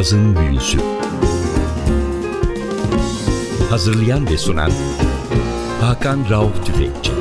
Cazın Büyüsü Hazırlayan ve sunan Hakan Rauf Tüfekçi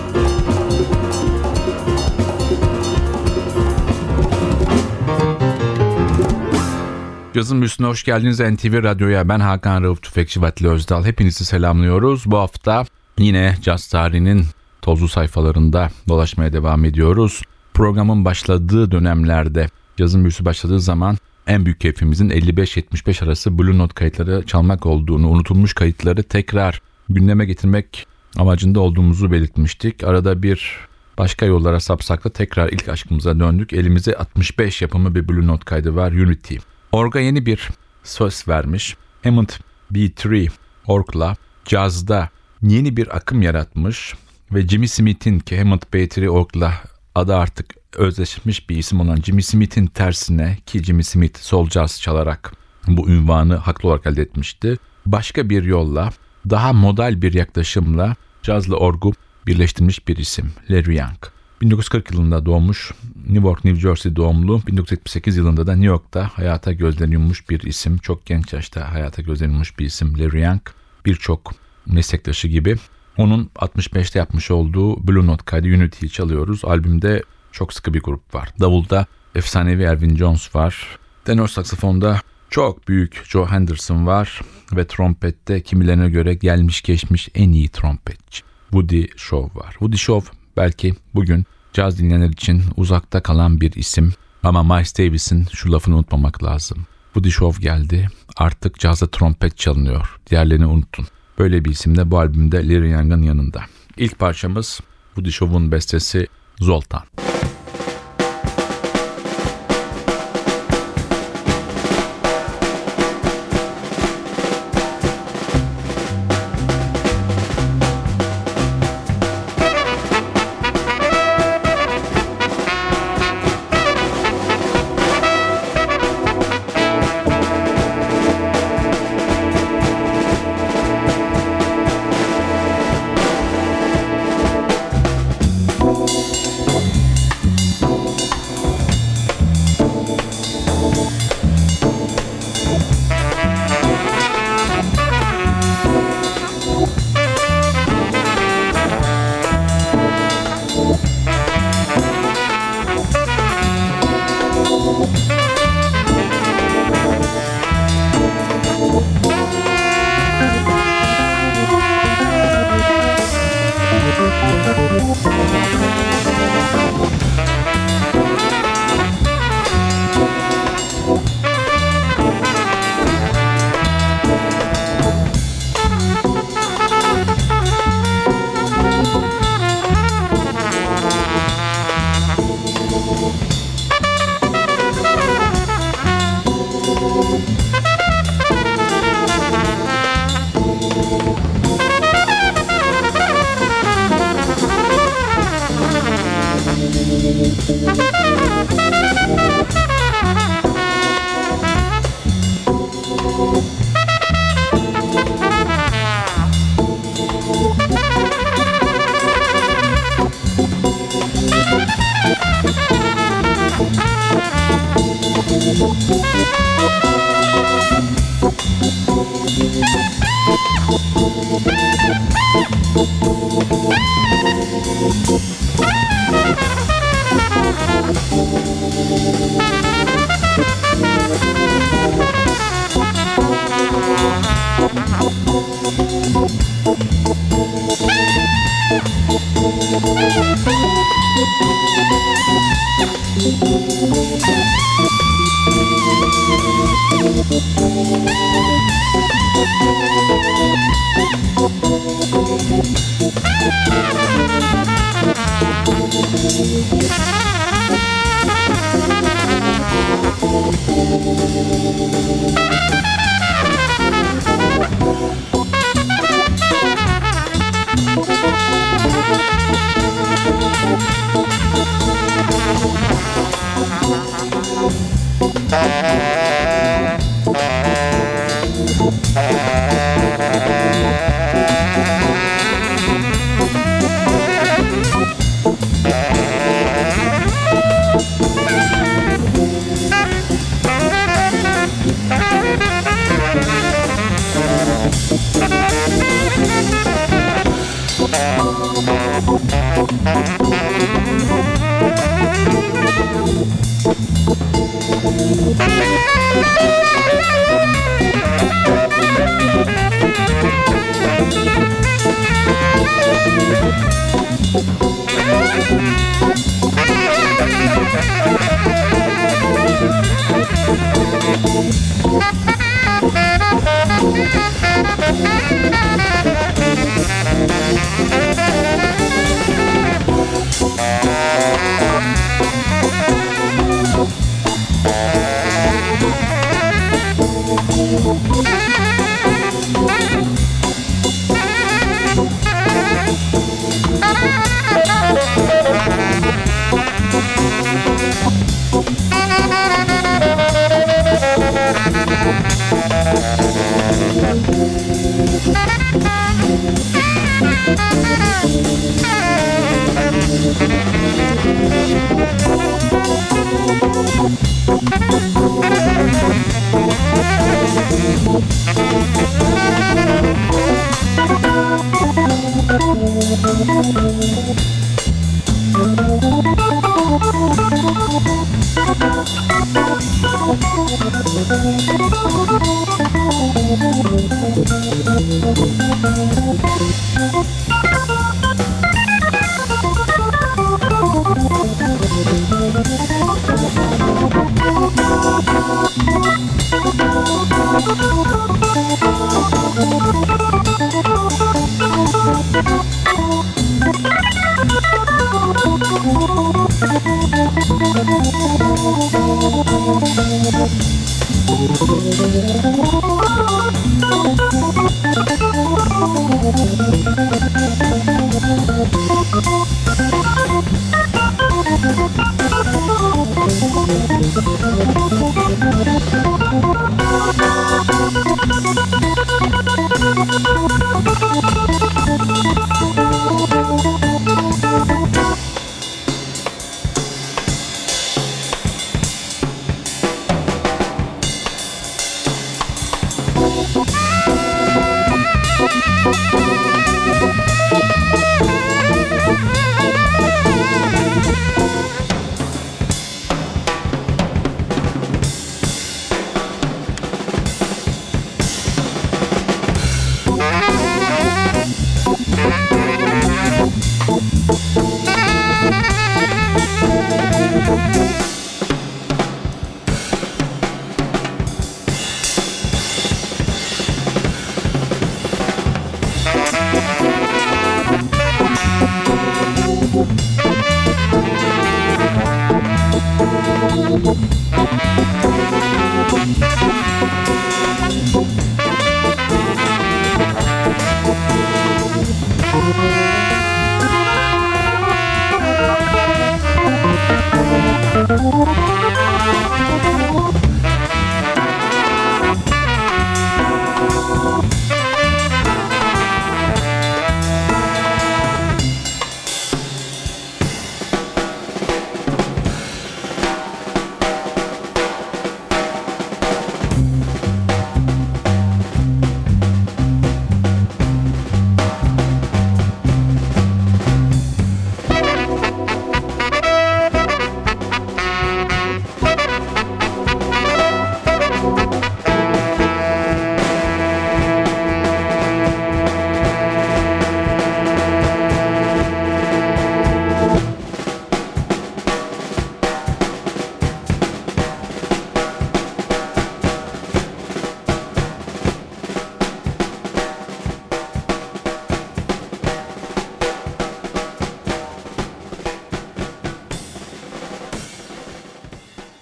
Cazın Büyüsü'ne hoş geldiniz NTV Radyo'ya. Ben Hakan Rauf Tüfekçi Vatli Özdal. Hepinizi selamlıyoruz. Bu hafta yine caz tarihinin tozlu sayfalarında dolaşmaya devam ediyoruz. Programın başladığı dönemlerde, cazın büyüsü başladığı zaman en büyük keyfimizin 55-75 arası Blue Note kayıtları çalmak olduğunu, unutulmuş kayıtları tekrar gündeme getirmek amacında olduğumuzu belirtmiştik. Arada bir başka yollara sapsak tekrar ilk aşkımıza döndük. Elimize 65 yapımı bir Blue Note kaydı var Unity. Orga yeni bir söz vermiş. Hammond B3 Org'la cazda yeni bir akım yaratmış ve Jimmy Smith'in ki Hammond B3 Org'la adı artık özleşmiş bir isim olan Jimmy Smith'in tersine ki Jimmy Smith sol caz çalarak bu ünvanı haklı olarak elde etmişti. Başka bir yolla daha modal bir yaklaşımla cazla orgu birleştirmiş bir isim Larry Young. 1940 yılında doğmuş, New York, New Jersey doğumlu, 1978 yılında da New York'ta hayata gözlerini yummuş bir isim. Çok genç yaşta hayata gözlerini yummuş bir isim Larry Young. Birçok meslektaşı gibi. Onun 65'te yapmış olduğu Blue Note kaydı Unity'yi çalıyoruz. Albümde çok sıkı bir grup var. Davulda efsanevi Ervin Jones var. Tenor saksafonda çok büyük Joe Henderson var. Ve trompette kimilerine göre gelmiş geçmiş en iyi trompetçi. Woody Shaw var. Woody Shaw belki bugün caz dinleyenler için uzakta kalan bir isim. Ama Miles Davis'in şu lafını unutmamak lazım. Woody Shaw geldi. Artık cazda trompet çalınıyor. Diğerlerini unutun. Böyle bir isim de bu albümde Larry Young'ın yanında. İlk parçamız Woody Shaw'un bestesi Zoltan.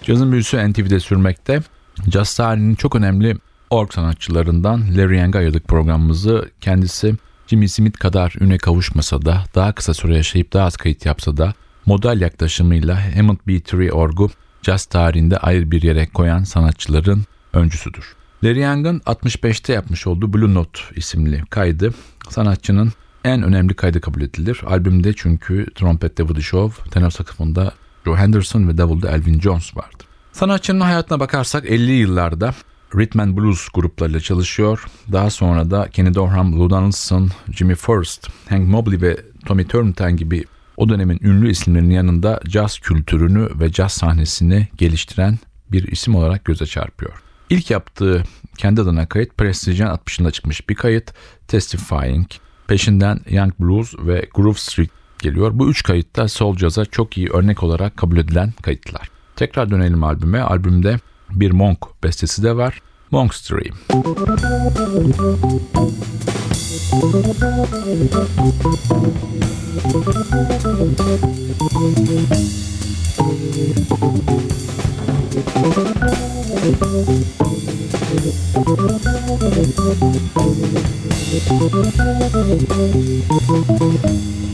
Cazın büyüsü NTV'de sürmekte. Caz tarihinin çok önemli org sanatçılarından Larry Young'a ayırdık programımızı. Kendisi Jimmy Smith kadar üne kavuşmasa da, daha kısa süre yaşayıp daha az kayıt yapsa da model yaklaşımıyla Hammond B3 orgu caz tarihinde ayrı bir yere koyan sanatçıların öncüsüdür. Larry Young'ın 65'te yapmış olduğu Blue Note isimli kaydı sanatçının en önemli kaydı kabul edilir. Albümde çünkü trompette Woody Shaw, tenor saksafonda Joe Henderson ve davulda Elvin Jones vardır. Sanatçının hayatına bakarsak 50'li yıllarda rhythm and blues gruplarıyla çalışıyor. Daha sonra da Kenny Dorham, Lou Donaldson, Jimmy Forrest, Hank Mobley ve Tommy Turntine gibi o dönemin ünlü isimlerinin yanında caz kültürünü ve caz sahnesini geliştiren bir isim olarak göze çarpıyor. İlk yaptığı kendi adına kayıt Prestige'in 60'ında çıkmış bir kayıt Testifying. Peşinden Young Blues ve Groove Street geliyor. Bu üç kayıt da Soul Jazz'a çok iyi örnek olarak kabul edilen kayıtlar. Tekrar dönelim albüme. Albümde bir Monk bestesi de var. Monk's Dream.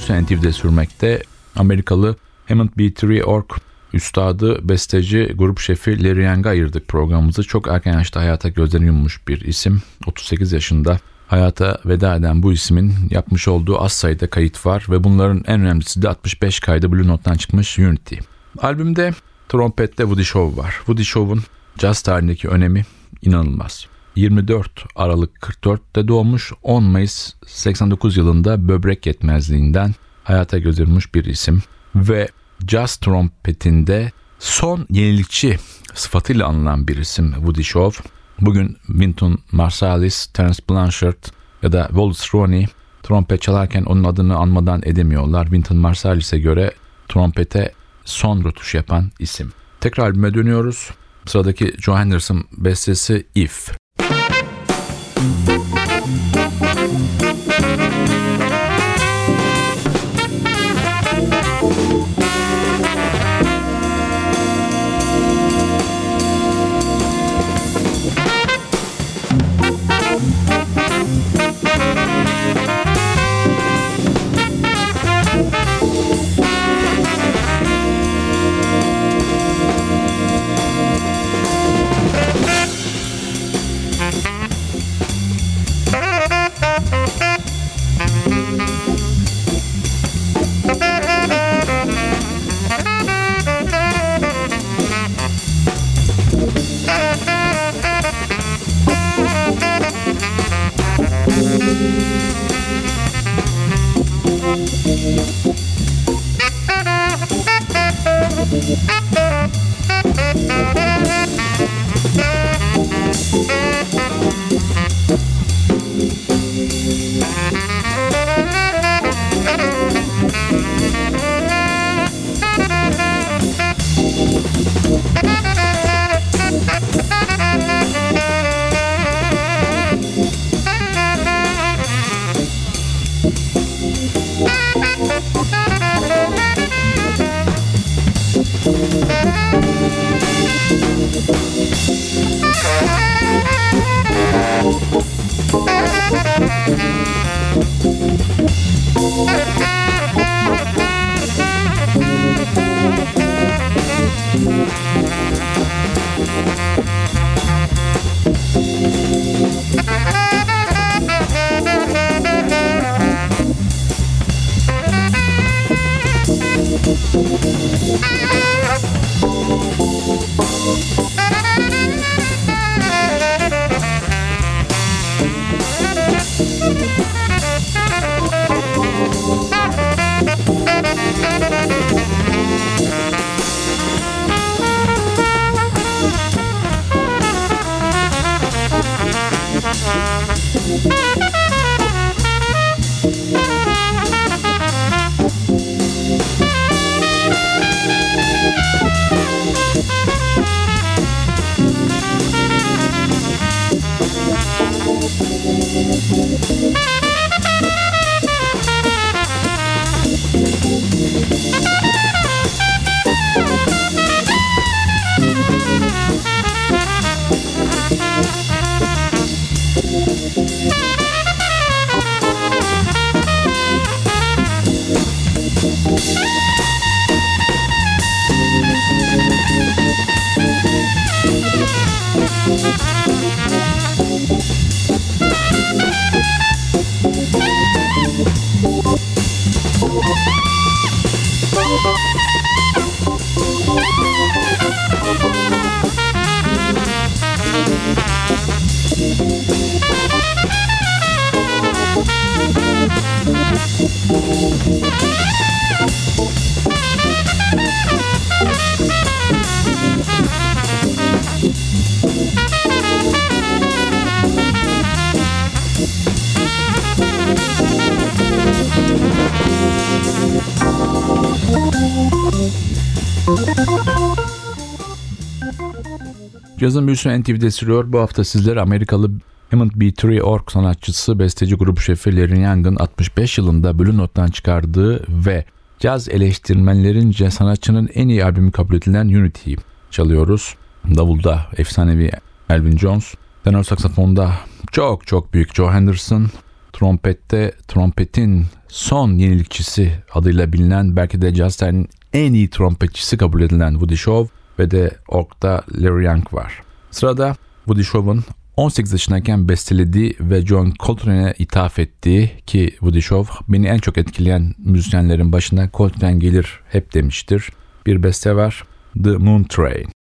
NTV'de sürmekte. Amerikalı Hammond B3 Ork üstadı, besteci, grup şefi Larry Young'a ayırdık programımızı. Çok erken yaşta hayata gözlerini yummuş bir isim. 38 yaşında hayata veda eden bu ismin yapmış olduğu az sayıda kayıt var ve bunların en önemlisi de 65 kaydı Blue Note'dan çıkmış Unity. Albümde trompette Woody Shaw var. Woody Shaw'un caz tarihindeki önemi inanılmaz. 24 Aralık 44'te doğmuş 10 Mayıs 89 yılında böbrek yetmezliğinden hayata gözürmüş bir isim ve caz trompetinde son yenilikçi sıfatıyla anılan bir isim Woody Shaw. Bugün Wynton Marsalis, Terence Blanchard ya da Wallace Roney trompet çalarken onun adını anmadan edemiyorlar. Wynton Marsalis'e göre trompete son rötuş yapan isim. Tekrar albüme dönüyoruz. Sıradaki Joe Henderson bestesi If. Thank you. Cazın büyüsü NTV'de sürüyor. Bu hafta sizlere Amerikalı Hammond B3 Ork sanatçısı, besteci grup şefi Larry Young'ın 65 yılında Blue Note'dan çıkardığı ve caz eleştirmenlerince sanatçının en iyi albümü kabul edilen Unity'yi çalıyoruz. Davulda efsanevi Elvin Jones, tenor saksafonda çok çok büyük Joe Henderson, trompette trompetin son yenilikçisi adıyla bilinen belki de caz en iyi trompetçisi kabul edilen Woody Shaw ve de Ork'ta Larry Young var. Sırada Woody Shaw'un 18 yaşındayken bestelediği ve John Coltrane'e ithaf ettiği ki Woody Shaw beni en çok etkileyen müzisyenlerin başında Coltrane gelir hep demiştir. Bir beste var The Moon Train.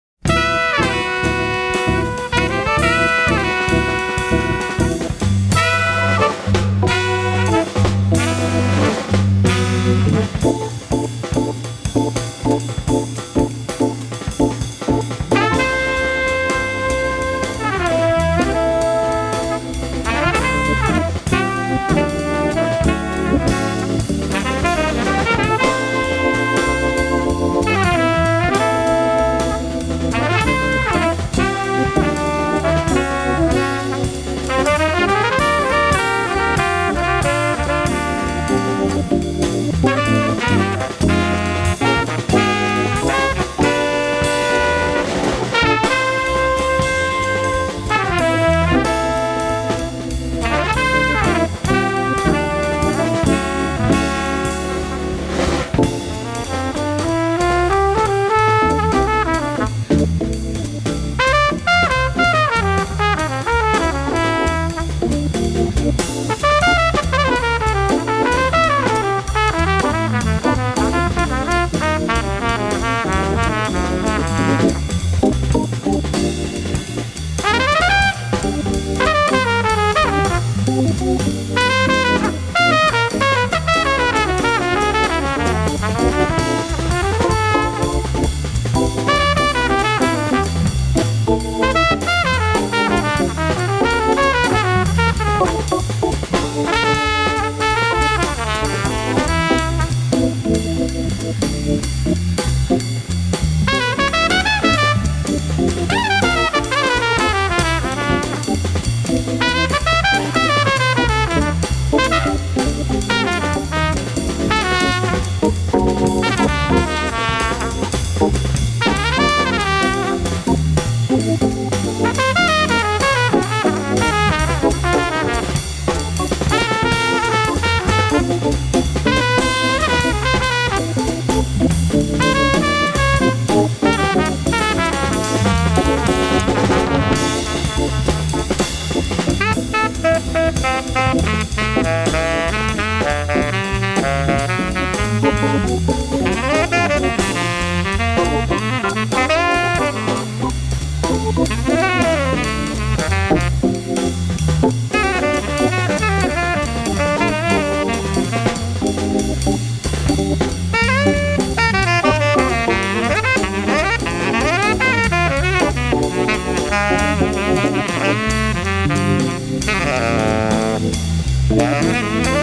Música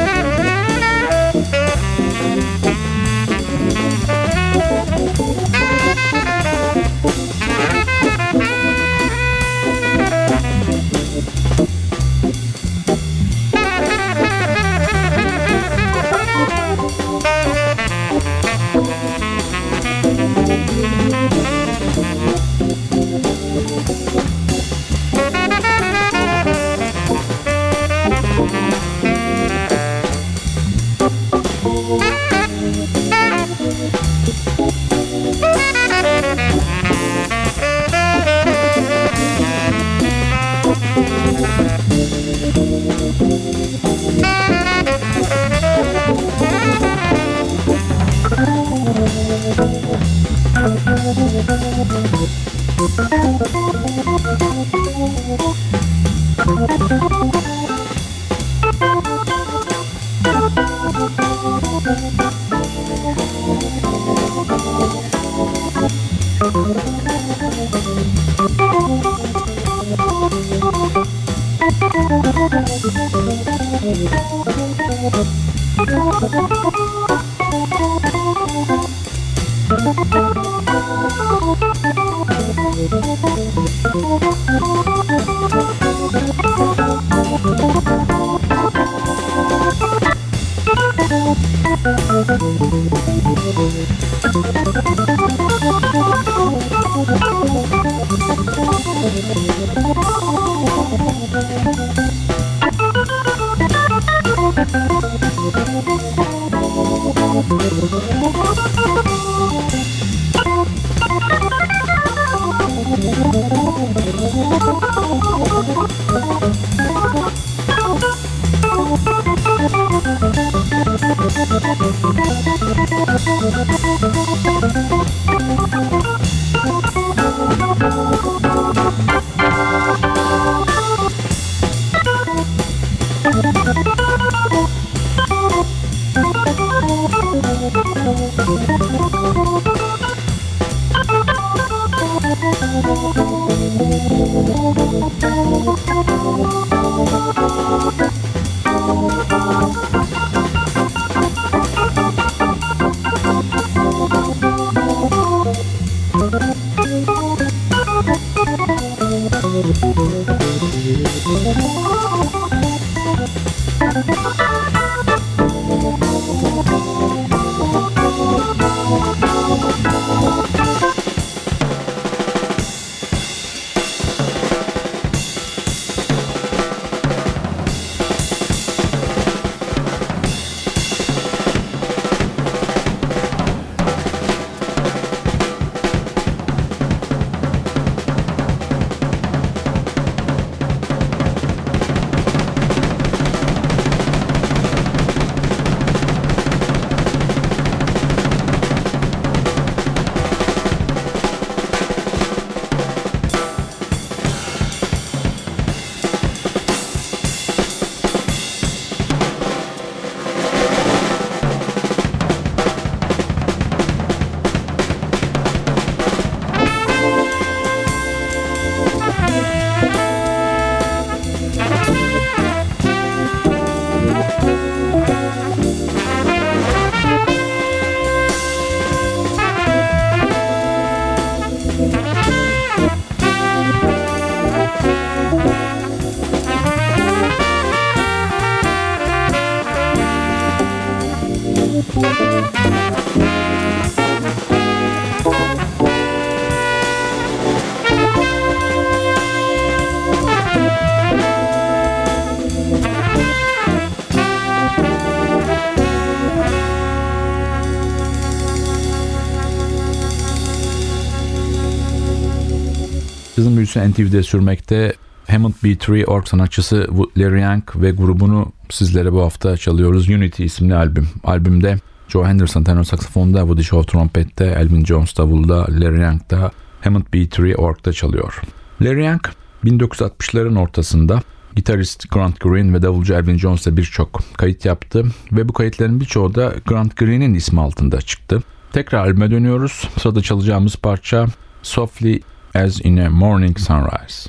Büyüsü NTV'de sürmekte. Hammond B3 org sanatçısı Larry Young ve grubunu sizlere bu hafta çalıyoruz. Unity isimli albüm. Albümde Joe Henderson tenor saksafonda, Woody Shaw trompette, Elvin Jones davulda, Larry Young da Hammond B3 org'da çalıyor. Larry Young 1960'ların ortasında gitarist Grant Green ve davulcu Elvin Jones'la birçok kayıt yaptı ve bu kayıtların birçoğu da Grant Green'in ismi altında çıktı. Tekrar albüme dönüyoruz. Sırada çalacağımız parça Softly as in a morning sunrise.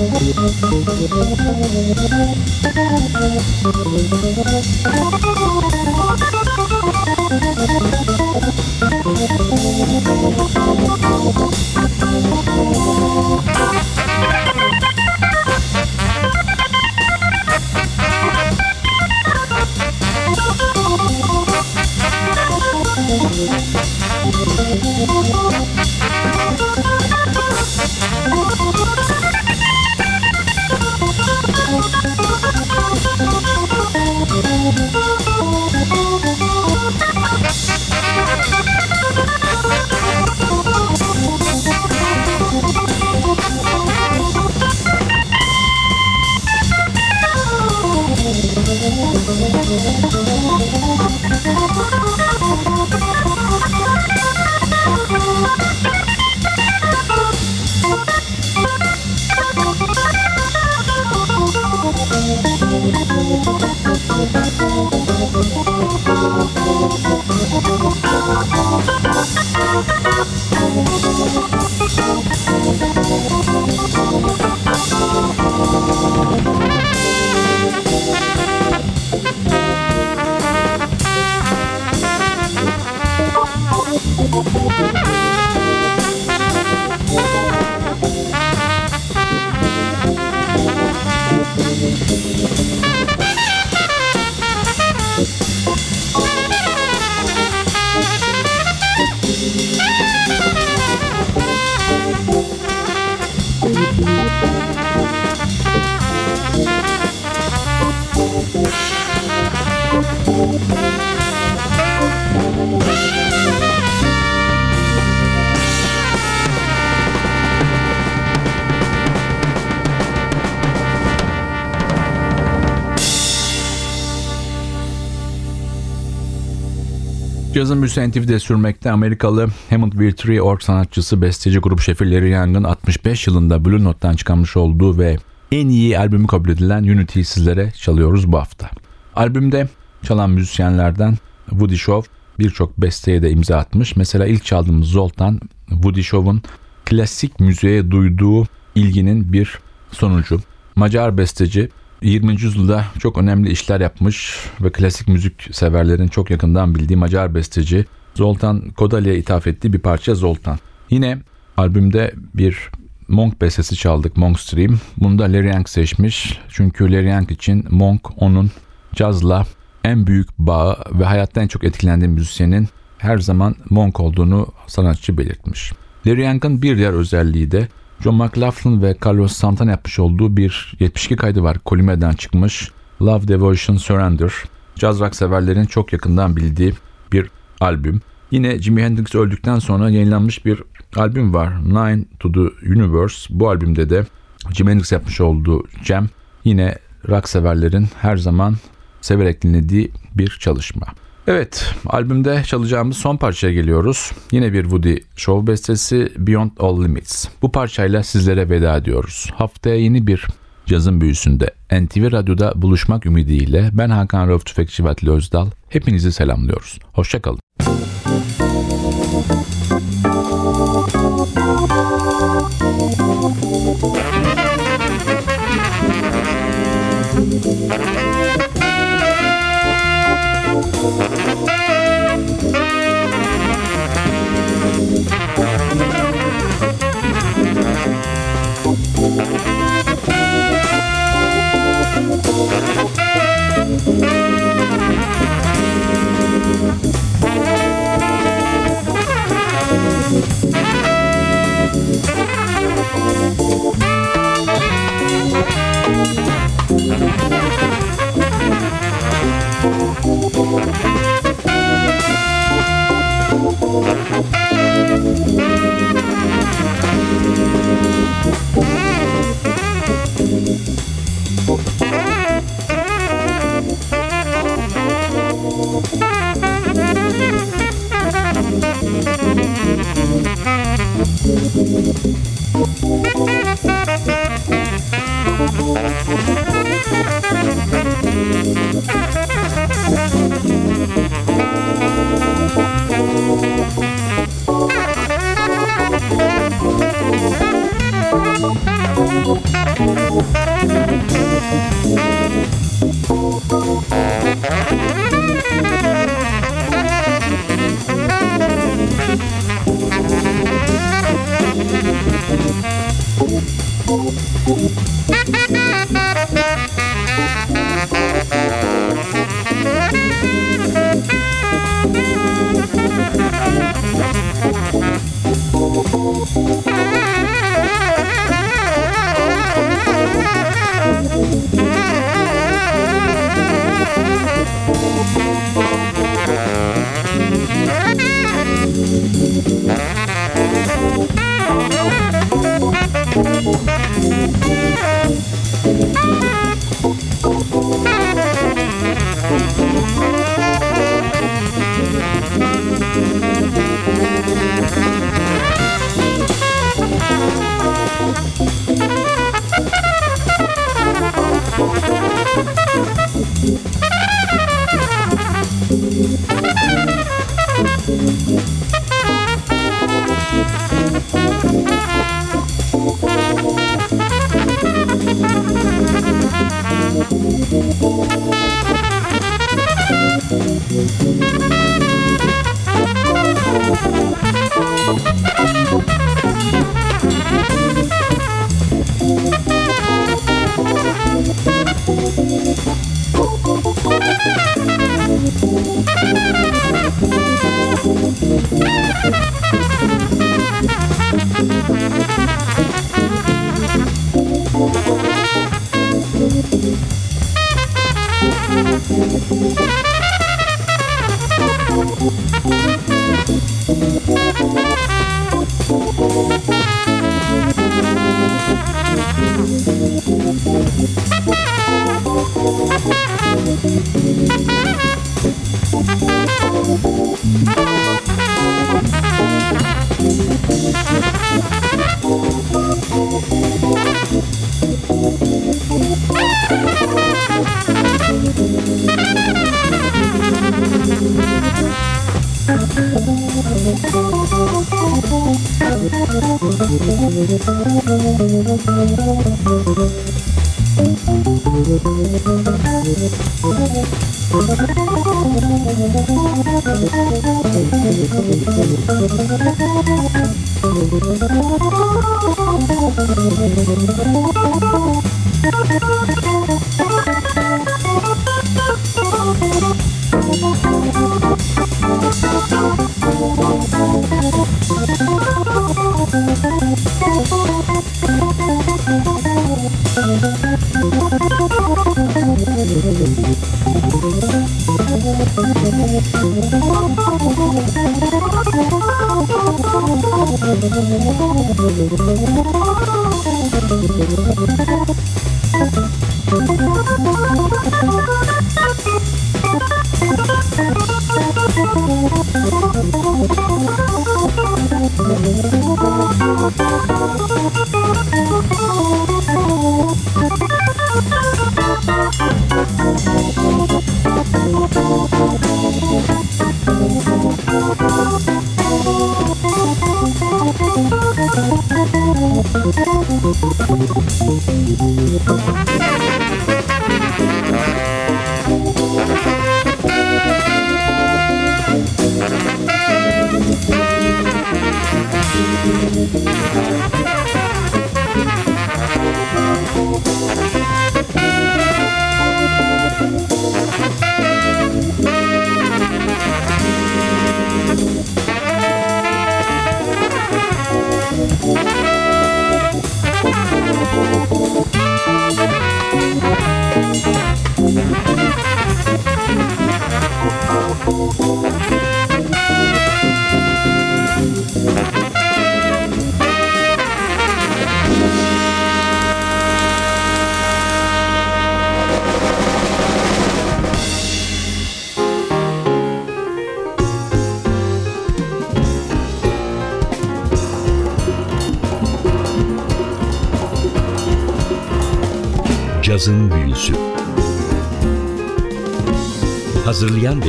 Thank Cazın büyüsü NTV'de sürmekte Amerikalı Hammond Wiltry org sanatçısı, besteci grup şefi Larry Young'ın 65 yılında Blue Note'dan çıkarmış olduğu ve en iyi albümü kabul edilen Unity'yi sizlere çalıyoruz bu hafta. Albümde çalan müzisyenlerden Woody Shaw birçok besteye de imza atmış. Mesela ilk çaldığımız Zoltan, Woody Shaw'un klasik müziğe duyduğu ilginin bir sonucu. Macar besteci 20. yüzyılda çok önemli işler yapmış ve klasik müzik severlerin çok yakından bildiği Macar besteci Zoltan Kodaly'e ithaf ettiği bir parça Zoltan. Yine albümde bir Monk bestesi çaldık Monk Stream. Bunu da Larry Young seçmiş. Çünkü Larry Young için Monk onun cazla en büyük bağı ve hayatta en çok etkilendiği müzisyenin her zaman Monk olduğunu sanatçı belirtmiş. Larry Young'ın bir diğer özelliği de John McLaughlin ve Carlos Santana yapmış olduğu bir 72 kaydı var. Colime'den çıkmış. Love, Devotion, Surrender. Jazz rock severlerin çok yakından bildiği bir albüm. Yine Jimi Hendrix öldükten sonra yayınlanmış bir albüm var. Nine to the Universe. Bu albümde de Jimi Hendrix yapmış olduğu Jam yine rock severlerin her zaman severek dinlediği bir çalışma. Evet, albümde çalacağımız son parçaya geliyoruz. Yine bir Woody Show bestesi Beyond All Limits. Bu parçayla sizlere veda ediyoruz. Haftaya yeni bir cazın büyüsünde NTV Radyo'da buluşmak ümidiyle ben Hakan Rauf Tüfekçi Vatli Özdal. Hepinizi selamlıyoruz. Hoşçakalın. Cazın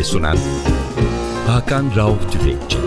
sunan Hakan Rauf Tüfekçi